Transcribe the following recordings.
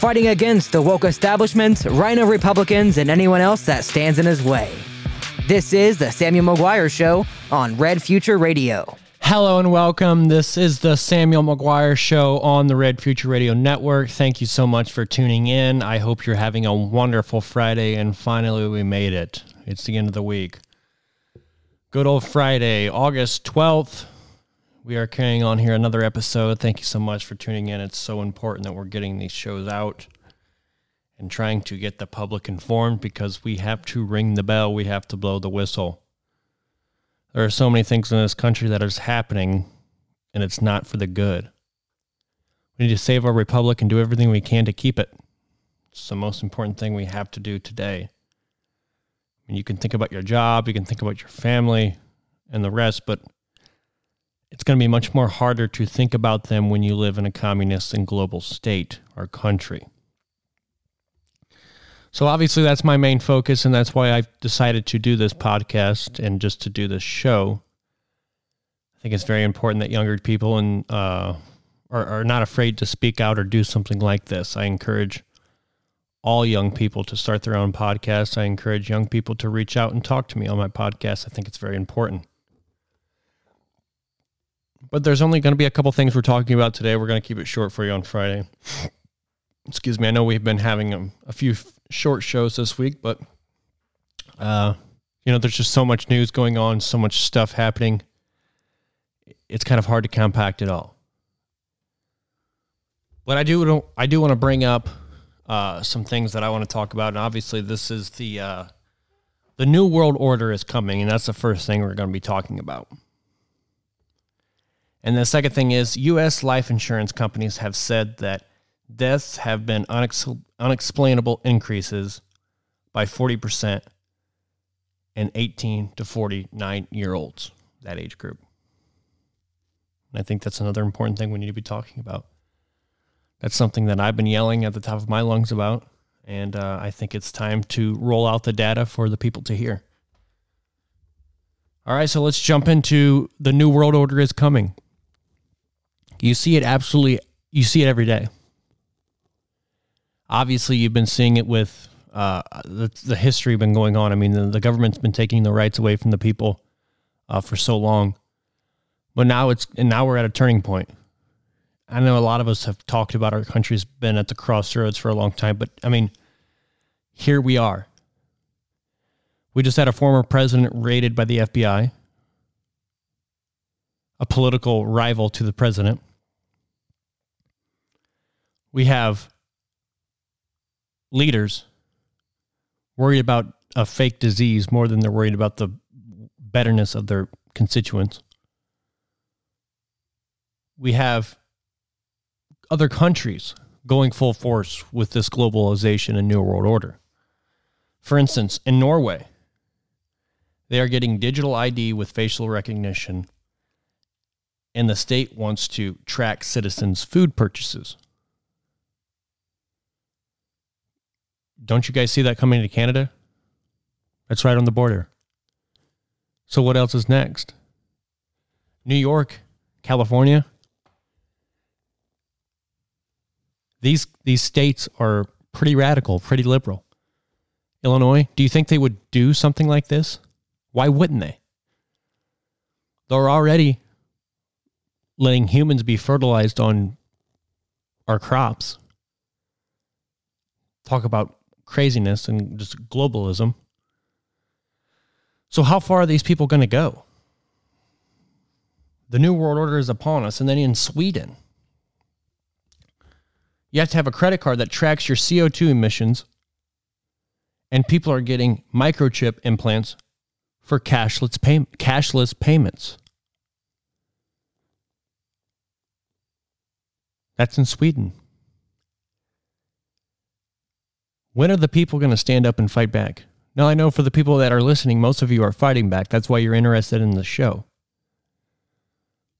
fighting against the woke establishment, RINO Republicans, and anyone else that stands in his way. This is the Samuel McGuire Show on Red Future Radio. Hello and welcome. This is the Samuel McGuire Show on the Red Future Radio Network. Thank you so much for tuning in. I hope you're having a wonderful Friday, and finally, we made it. It's the end of the week. Good old Friday, August 12th. We are carrying on here another episode. Thank you so much for tuning in. It's so important that we're getting these shows out and trying to get the public informed because we have to ring the bell, we have to blow the whistle. There are so many things in this country that is happening, and it's not for the good. We need to save our republic and do everything we can to keep it. It's the most important thing we have to do today. And you can think about your job, you can think about your family and the rest, but it's going to be much more harder to think about them when you live in a communist and global state or country. So obviously that's my main focus and that's why I've decided to do this podcast and just to do this show. I think it's very important that younger people and uh, are, are not afraid to speak out or do something like this. I encourage all young people to start their own podcast. I encourage young people to reach out and talk to me on my podcast. I think it's very important. But there's only going to be a couple things we're talking about today. We're going to keep it short for you on Friday. Excuse me. I know we've been having a, a few short shows this week, but uh, you know, there's just so much news going on, so much stuff happening. It's kind of hard to compact it all. But I do I do want to bring up uh, some things that I want to talk about, and obviously this is the uh, the new world order is coming, and that's the first thing we're going to be talking about. And the second thing is U.S. life insurance companies have said that deaths have been unex- unexplainable increases by 40% in 18 to 49 year olds, that age group. And I think that's another important thing we need to be talking about. That's something that I've been yelling at the top of my lungs about. And uh, I think it's time to roll out the data for the people to hear. All right, so let's jump into the New World Order is coming. You see it absolutely, you see it every day. Obviously, you've been seeing it with uh, the, the history been going on. I mean, the, the, government's been taking the rights away from the people uh, for so long, but now it's and now we're at a turning point. I know a lot of us have talked about our country's been at the crossroads for a long time, but I mean, here we are. We just had a former president raided by the FBI, a political rival to the president. We have leaders worried about a fake disease more than they're worried about the betterness of their constituents. We have other countries going full force with this globalization and new world order. For instance, in Norway, they are getting digital ID with facial recognition, and the state wants to track citizens' food purchases. Don't you guys see that coming to Canada? That's right on the border. So what else is next? New York, California. These these states are pretty radical, pretty liberal. Illinois, do you think they would do something like this? Why wouldn't they? They're already letting humans be fertilized on our crops. Talk about craziness and just globalism. So, how far are these people going to go? The New World Order is upon us. And then in Sweden, you have to have a credit card that tracks your CO2 emissions, and people are getting microchip implants for cashless, pay- cashless payments. That's in Sweden. When are the people going to stand up and fight back? Now, I know for the people that are listening, most of you are fighting back. That's why you're interested in the show.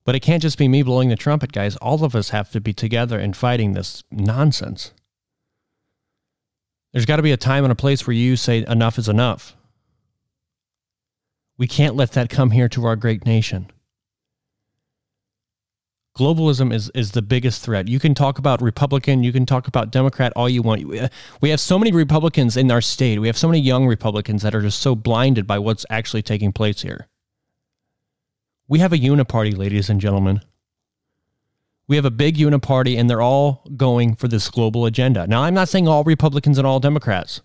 But it can't just be me blowing the trumpet, guys. All of us have to be together and fighting this nonsense. There's got to be a time and a place where you say enough is enough. We can't let that come here to our great nation. Globalism is, is the biggest threat. You can talk about Republican, you can talk about Democrat all you want. We have so many Republicans in our state. We have so many young Republicans that are just so blinded by what's actually taking place here. We have a uniparty, ladies and gentlemen. We have a big uniparty, and they're all going for this global agenda. Now, I'm not saying all Republicans and all Democrats,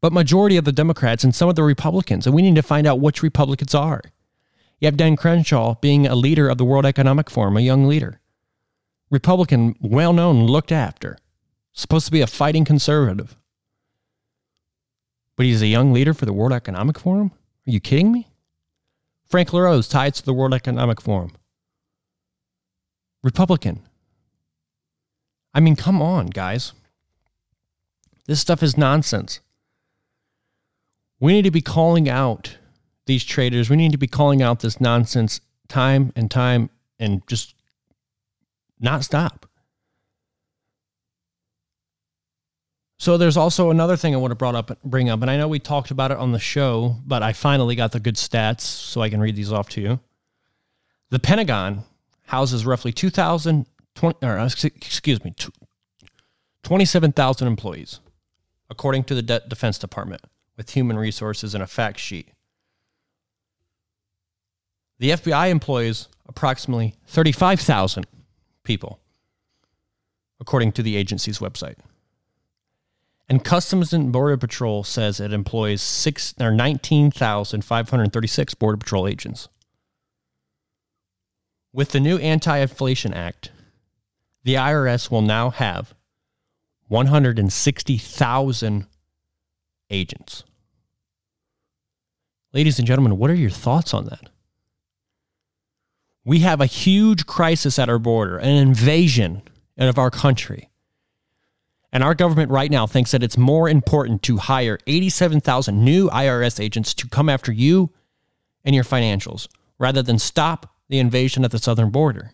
but majority of the Democrats and some of the Republicans, and we need to find out which Republicans are. You have Dan Crenshaw being a leader of the World Economic Forum, a young leader. Republican, well known, looked after. Supposed to be a fighting conservative. But he's a young leader for the World Economic Forum? Are you kidding me? Frank LaRose tied to the World Economic Forum. Republican. I mean, come on, guys. This stuff is nonsense. We need to be calling out these traitors. We need to be calling out this nonsense time and time and just not stop. So there's also another thing I want to brought up, bring up, and I know we talked about it on the show, but I finally got the good stats, so I can read these off to you. The Pentagon houses roughly 2,000, or uh, excuse me, 27,000 employees, according to the De- Defense Department, with human resources and a fact sheet. The FBI employs approximately 35,000 people, according to the agency's website. And Customs and Border Patrol says it employs six or 19,536 Border Patrol agents. With the new Anti Inflation Act, the IRS will now have 160,000 agents. Ladies and gentlemen, what are your thoughts on that? We have a huge crisis at our border, an invasion of our country. And our government right now thinks that it's more important to hire 87,000 new IRS agents to come after you and your financials rather than stop the invasion at the southern border.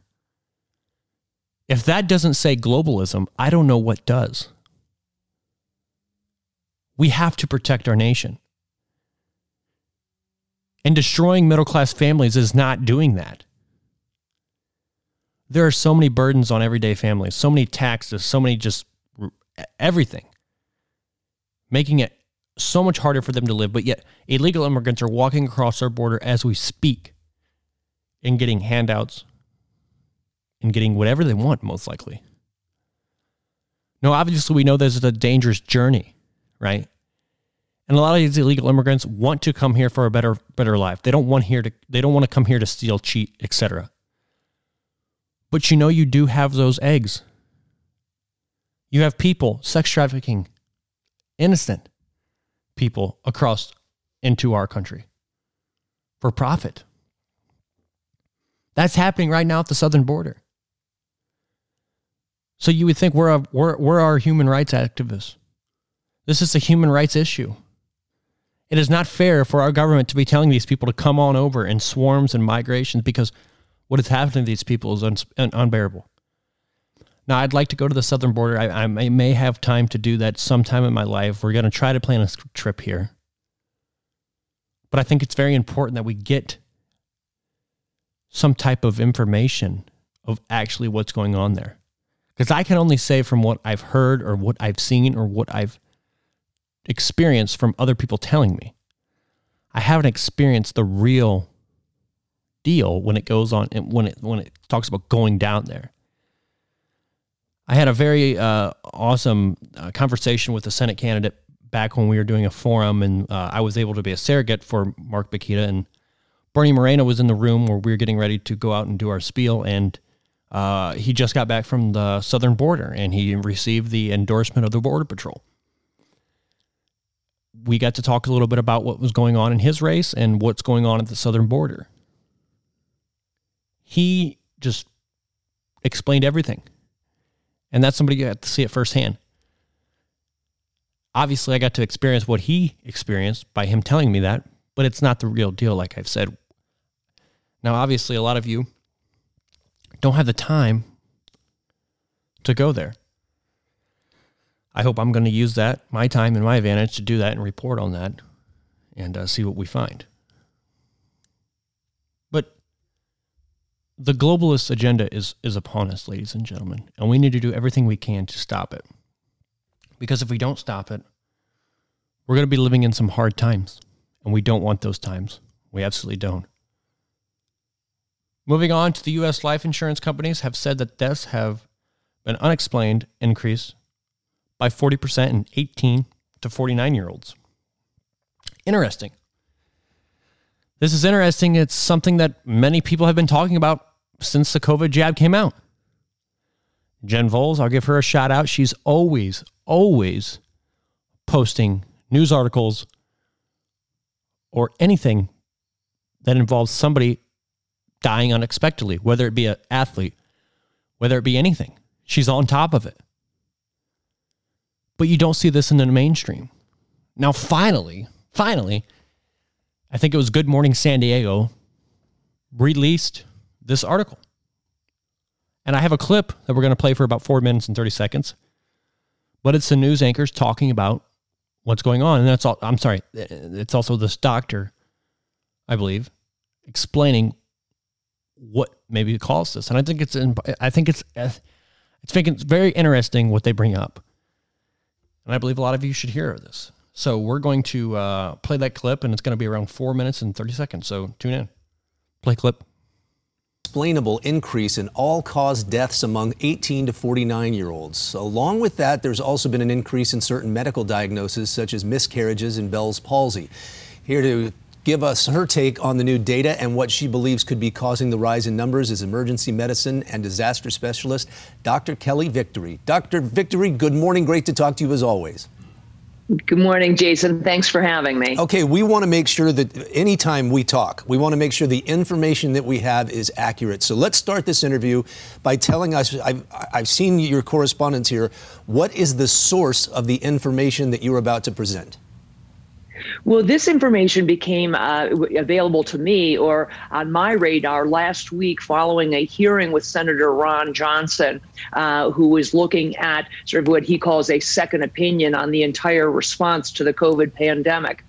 If that doesn't say globalism, I don't know what does. We have to protect our nation. And destroying middle class families is not doing that there are so many burdens on everyday families, so many taxes, so many just everything, making it so much harder for them to live. But yet, illegal immigrants are walking across our border as we speak and getting handouts and getting whatever they want, most likely. Now, obviously, we know this is a dangerous journey, right? And a lot of these illegal immigrants want to come here for a better, better life. They don't want here to. They don't want to come here to steal, cheat, etc. But you know, you do have those eggs. You have people, sex trafficking, innocent people across into our country for profit. That's happening right now at the southern border. So you would think we're, a, we're, we're our human rights activists. This is a human rights issue. It is not fair for our government to be telling these people to come on over in swarms and migrations because what is happening to these people is un- un- unbearable. Now, I'd like to go to the southern border. I, I may have time to do that sometime in my life. We're going to try to plan a trip here. But I think it's very important that we get some type of information of actually what's going on there. Because I can only say from what I've heard or what I've seen or what I've experienced from other people telling me. I haven't experienced the real deal when it goes on and when it when it talks about going down there. I had a very uh, awesome uh, conversation with a Senate candidate back when we were doing a forum, and uh, I was able to be a surrogate for Mark Pukita, and Bernie Moreno was in the room where we were getting ready to go out and do our spiel, and uh, he just got back from the southern border, and he received the endorsement of the Border Patrol. We got to talk a little bit about what was going on in his race and what's going on at the southern border he just explained everything. And that's somebody you got to see it firsthand. Obviously, I got to experience what he experienced by him telling me that, but it's not the real deal, like I've said. Now, obviously, a lot of you don't have the time to go there. I hope I'm going to use that, my time and my advantage, to do that and report on that and uh, see what we find. The globalist agenda is is upon us, ladies and gentlemen, and we need to do everything we can to stop it. Because if we don't stop it, we're going to be living in some hard times, and we don't want those times. We absolutely don't. Moving on to the US life insurance companies have said that deaths have an unexplained increase by 40% in 18 to 49 year olds. Interesting. This is interesting. It's something that many people have been talking about since the COVID jab came out. Jen Voles, I'll give her a shout out. She's always, always posting news articles or anything that involves somebody dying unexpectedly, whether it be an athlete, whether it be anything. She's on top of it. But you don't see this in the mainstream. Now, finally, finally, I think it was Good Morning San Diego released this article. And I have a clip that we're going to play for about four minutes and 30 seconds. But it's the news anchors talking about what's going on. And that's all, I'm sorry, it's also this doctor, I believe, explaining what maybe caused this. And I think it's, I think it's, it's, it's very interesting what they bring up. And I believe a lot of you should hear this. So we're going to uh, play that clip, and it's going to be around four minutes and 30 seconds. So tune in. Play clip. Explainable increase in all cause deaths among 18 to 49 year olds. Along with that, there's also been an increase in certain medical diagnoses, such as miscarriages and Bell's palsy. Here to give us her take on the new data and what she believes could be causing the rise in numbers is emergency medicine and disaster specialist Dr. Kelly Victory. Dr. Victory, good morning. Great to talk to you as always. Good morning, Jason. Thanks for having me. Okay, we want to make sure that anytime we talk, we want to make sure the information that we have is accurate. So let's start this interview by telling us I've, I've seen your correspondence here. What is the source of the information that you're about to present? Well, this information became uh, available to me or on my radar last week following a hearing with Senator Ron Johnson, uh, who was looking at sort of what he calls a second opinion on the entire response to the COVID pandemic.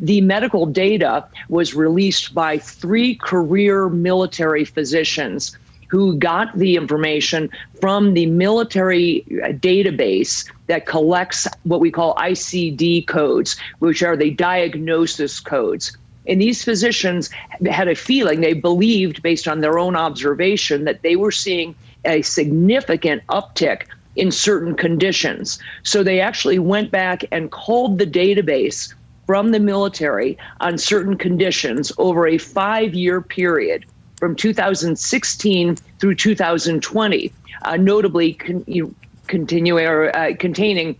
The medical data was released by three career military physicians who got the information from the military uh, database that collects what we call ICD codes, which are the diagnosis codes. And these physicians had a feeling, they believed based on their own observation, that they were seeing a significant uptick in certain conditions. So they actually went back and called the database from the military on certain conditions over a five year period from 2016 through 2020, uh, notably con- you continue, uh, containing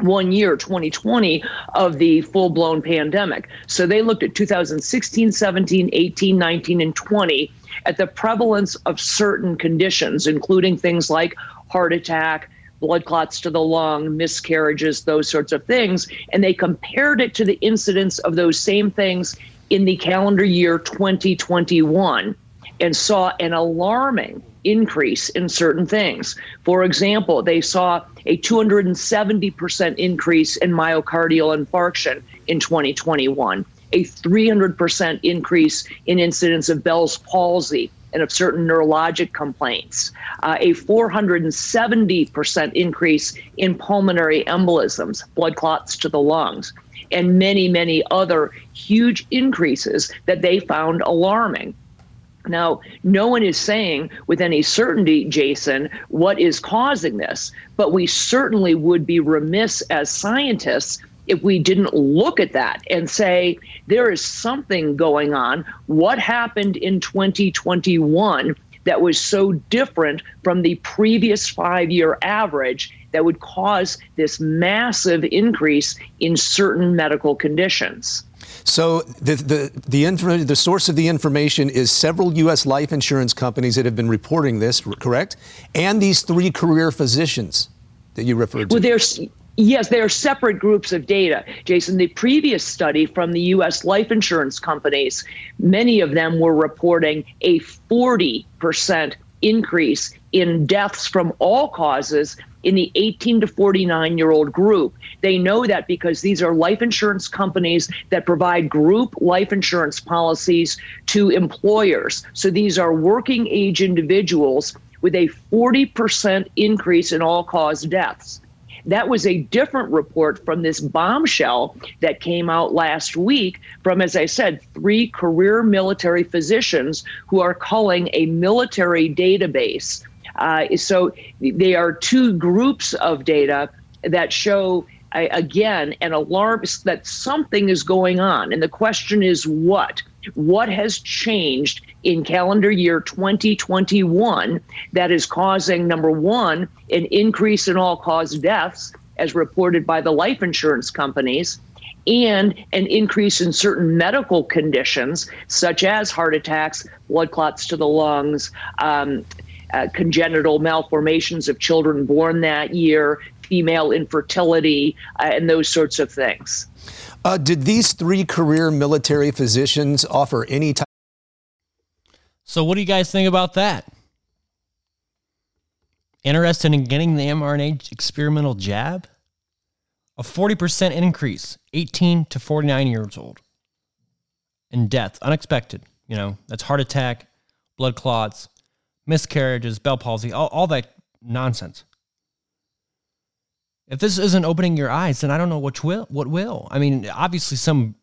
one year, 2020, of the full blown pandemic. So they looked at 2016, 17, 18, 19, and 20 at the prevalence of certain conditions, including things like heart attack, blood clots to the lung, miscarriages, those sorts of things. And they compared it to the incidence of those same things in the calendar year 2021 and saw an alarming increase in certain things. For example, they saw a 270% increase in myocardial infarction in 2021, a 300% increase in incidence of Bell's palsy and of certain neurologic complaints, uh, a 470% increase in pulmonary embolisms, blood clots to the lungs, and many, many other huge increases that they found alarming. Now, no one is saying with any certainty, Jason, what is causing this, but we certainly would be remiss as scientists if we didn't look at that and say there is something going on. What happened in 2021 that was so different from the previous five year average that would cause this massive increase in certain medical conditions? So the the the, the source of the information is several U.S. life insurance companies that have been reporting this, correct? And these three career physicians that you referred to. Well, there's Yes, they are separate groups of data. Jason, the previous study from the US life insurance companies, many of them were reporting a 40% increase in deaths from all causes in the 18 to 49 year old group. They know that because these are life insurance companies that provide group life insurance policies to employers. So these are working age individuals with a 40% increase in all cause deaths. That was a different report from this bombshell that came out last week from, as I said, three career military physicians who are culling a military database. Uh, so they are two groups of data that show again an alarm that something is going on. And the question is what? What has changed in calendar year 2021 that is causing number one an increase in all cause deaths as reported by the life insurance companies and an increase in certain medical conditions such as heart attacks blood clots to the lungs um, uh, congenital malformations of children born that year female infertility uh, and those sorts of things uh, did these three career military physicians offer any type? So, what do you guys think about that? Interested in getting the mRNA experimental jab? A 40% increase, 18 to 49 years old. In death, unexpected. You know, that's heart attack, blood clots, miscarriages, Bell palsy, all, all that nonsense. If this isn't opening your eyes, then I don't know which will. What will? I mean, obviously, some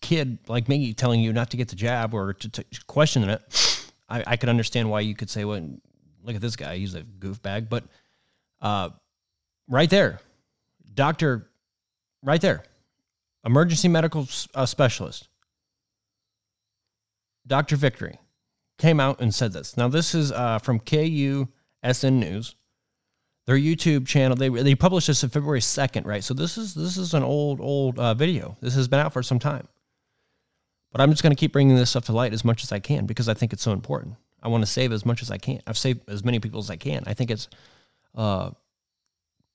kid like me telling you not to get the jab or to, to question it, I, I, could understand why you could say, "Well, look at this guy; he's a goof bag." But uh, right there, doctor, right there, emergency medical uh, specialist, Doctor Victory, came out and said this. Now, this is uh, from KUSI News their YouTube channel. They they published this on February second, right? So this is this is an old old uh, video. This has been out for some time, but I'm just going to keep bringing this stuff to light as much as I can because I think it's so important. I want to save as much as I can. I've saved as many people as I can. I think it's uh,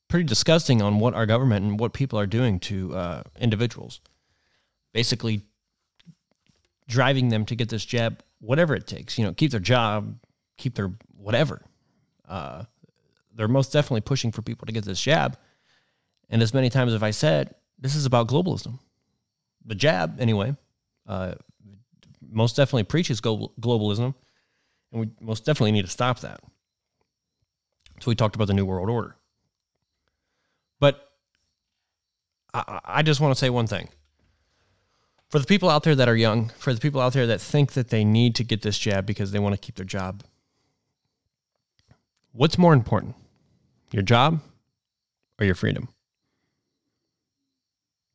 pretty disgusting on what our government and what people are doing to uh, individuals, basically driving them to get this jab, whatever it takes. You know, keep their job, keep their whatever. Uh, they're most definitely pushing for people to get this jab. And as many times as I said, this is about globalism. The jab, anyway, uh, most definitely preaches global, globalism, and we most definitely need to stop that. So we talked about the New World Order. But I, I just want to say one thing. For the people out there that are young, for the people out there that think that they need to get this jab because they want to keep their job, what's more important? Your job or your freedom?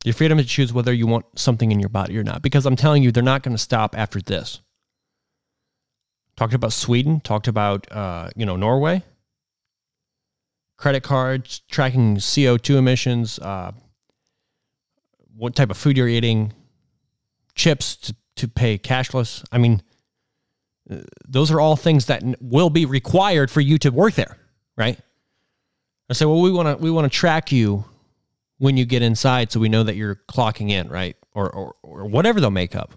Your freedom to choose whether you want something in your body or not. Because I'm telling you, they're not going to stop after this. Talked about Sweden, talked about, uh, you know, Norway, credit cards, tracking CO2 emissions, uh, what type of food you're eating, chips to, to pay cashless. I mean, uh, those are all things that will be required for you to work there, right? I say, well, we want to we want to track you when you get inside, so we know that you're clocking in, right, or or, or whatever they'll make up.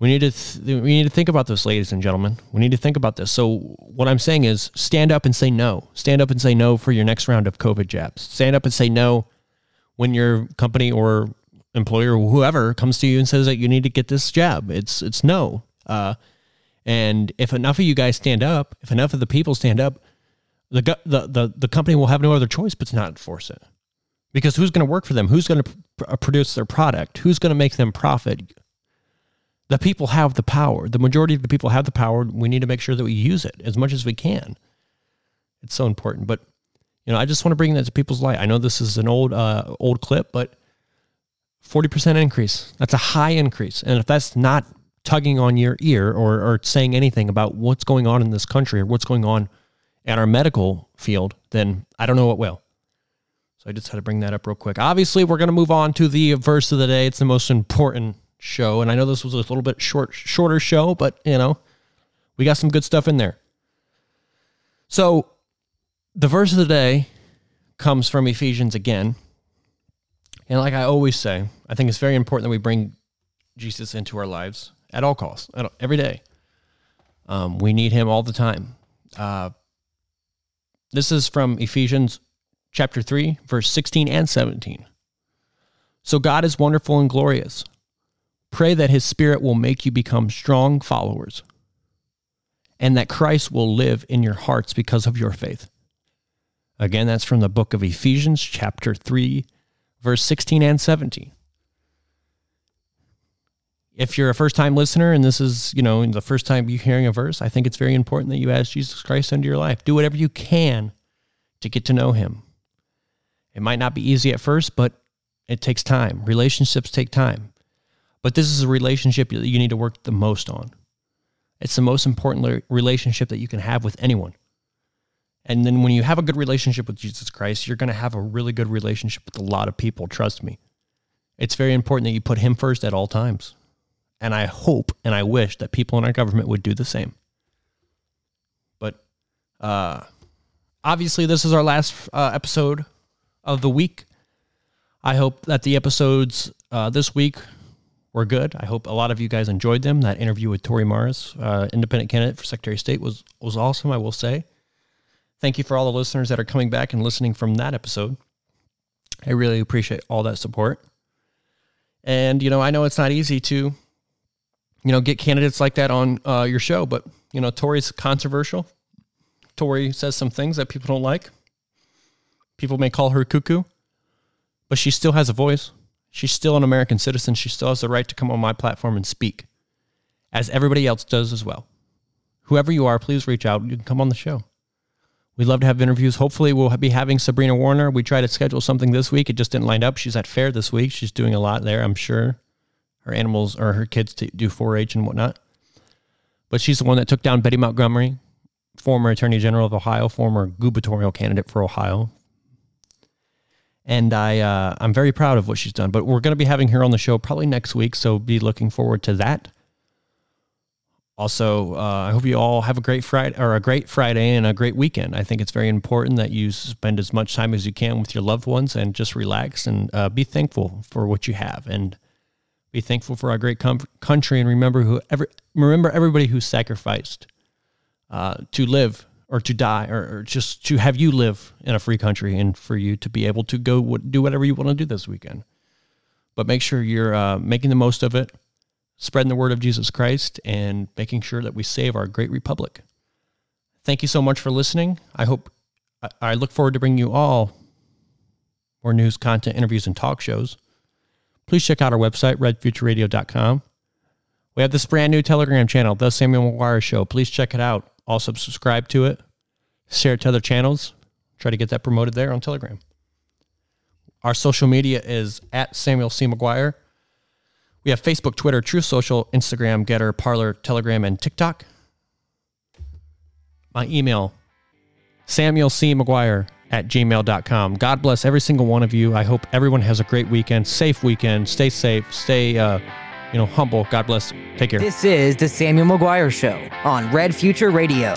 We need to th- we need to think about this, ladies and gentlemen. We need to think about this. So what I'm saying is, stand up and say no. Stand up and say no for your next round of COVID jabs. Stand up and say no when your company or employer whoever comes to you and says that you need to get this jab. It's it's no. Uh, and if enough of you guys stand up, if enough of the people stand up, the, the, the, the company will have no other choice but to not enforce it. Because who's going to work for them? Who's going to pr- uh, produce their product? Who's going to make them profit? The people have the power. The majority of the people have the power. We need to make sure that we use it as much as we can. It's so important. But you know, I just want to bring that to people's light. I know this is an old uh, old clip, but 40% increase. That's a high increase. And if that's not tugging on your ear or, or saying anything about what's going on in this country or what's going on in our medical field, then I don't know what will. So I just had to bring that up real quick. Obviously, we're going to move on to the verse of the day. It's the most important show, and I know this was a little bit short, shorter show, but you know, we got some good stuff in there. So, the verse of the day comes from Ephesians again, and like I always say, I think it's very important that we bring Jesus into our lives at all costs, every day. Um, we need Him all the time. Uh, This is from Ephesians chapter 3, verse 16 and 17. So God is wonderful and glorious. Pray that his spirit will make you become strong followers and that Christ will live in your hearts because of your faith. Again, that's from the book of Ephesians, chapter 3, verse 16 and 17. If you're a first time listener and this is, you know, the first time you're hearing a verse, I think it's very important that you ask Jesus Christ into your life. Do whatever you can to get to know him. It might not be easy at first, but it takes time. Relationships take time. But this is a relationship that you need to work the most on. It's the most important relationship that you can have with anyone. And then when you have a good relationship with Jesus Christ, you're going to have a really good relationship with a lot of people. Trust me. It's very important that you put him first at all times. And I hope and I wish that people in our government would do the same. But uh, obviously, this is our last uh, episode of the week. I hope that the episodes uh, this week were good. I hope a lot of you guys enjoyed them. That interview with Tore Maras, uh, independent candidate for Secretary of State, was was awesome. I will say. Thank you for all the listeners that are coming back and listening from that episode. I really appreciate all that support. And you know, I know it's not easy to, you know, get candidates like that on uh, your show, but you know, Tore's controversial. Tore says some things that people don't like. People may call her cuckoo, but she still has a voice. She's still an American citizen. She still has the right to come on my platform and speak, as everybody else does as well. Whoever you are, please reach out. You can come on the show. We'd love to have interviews. Hopefully, we'll be having Sabrina Warner. We tried to schedule something this week. It just didn't line up. She's at fair this week. She's doing a lot there, I'm sure. Her animals or her kids to do 4 H and whatnot. But she's the one that took down Betty Montgomery, former Attorney General of Ohio, former gubernatorial candidate for Ohio, and I uh, I'm very proud of what she's done. But we're going to be having her on the show probably next week, so be looking forward to that. Also, uh, I hope you all have a great Friday or a great Friday and a great weekend. I think it's very important that you spend as much time as you can with your loved ones and just relax and uh, be thankful for what you have and be thankful for our great com- country and remember who ever remember everybody who sacrificed uh, to live or to die or, or, just to have you live in a free country and for you to be able to go do whatever you want to do this weekend. But make sure you're uh, making the most of it, spreading the word of Jesus Christ, and making sure that we save our great republic. Thank you so much for listening. I hope I look forward to bringing you all more news, content, interviews, and talk shows. Please check out our website, redfutureradio.com. We have this brand new Telegram channel, The Samuel McGuire Show. Please check it out also subscribe to it, share it to other channels, try to get that promoted there on Telegram. Our social media is at Samuel C. McGuire. We have Facebook, Twitter, Truth Social, Instagram, Gettr, Parler, Telegram, and TikTok. My email, Samuel C. McGuire at gmail.com. God bless every single one of you. I hope everyone has a great weekend, safe weekend. Stay safe, stay uh, you know, humble. God bless. Take care. This is the Samuel McGuire Show on Red Future Radio.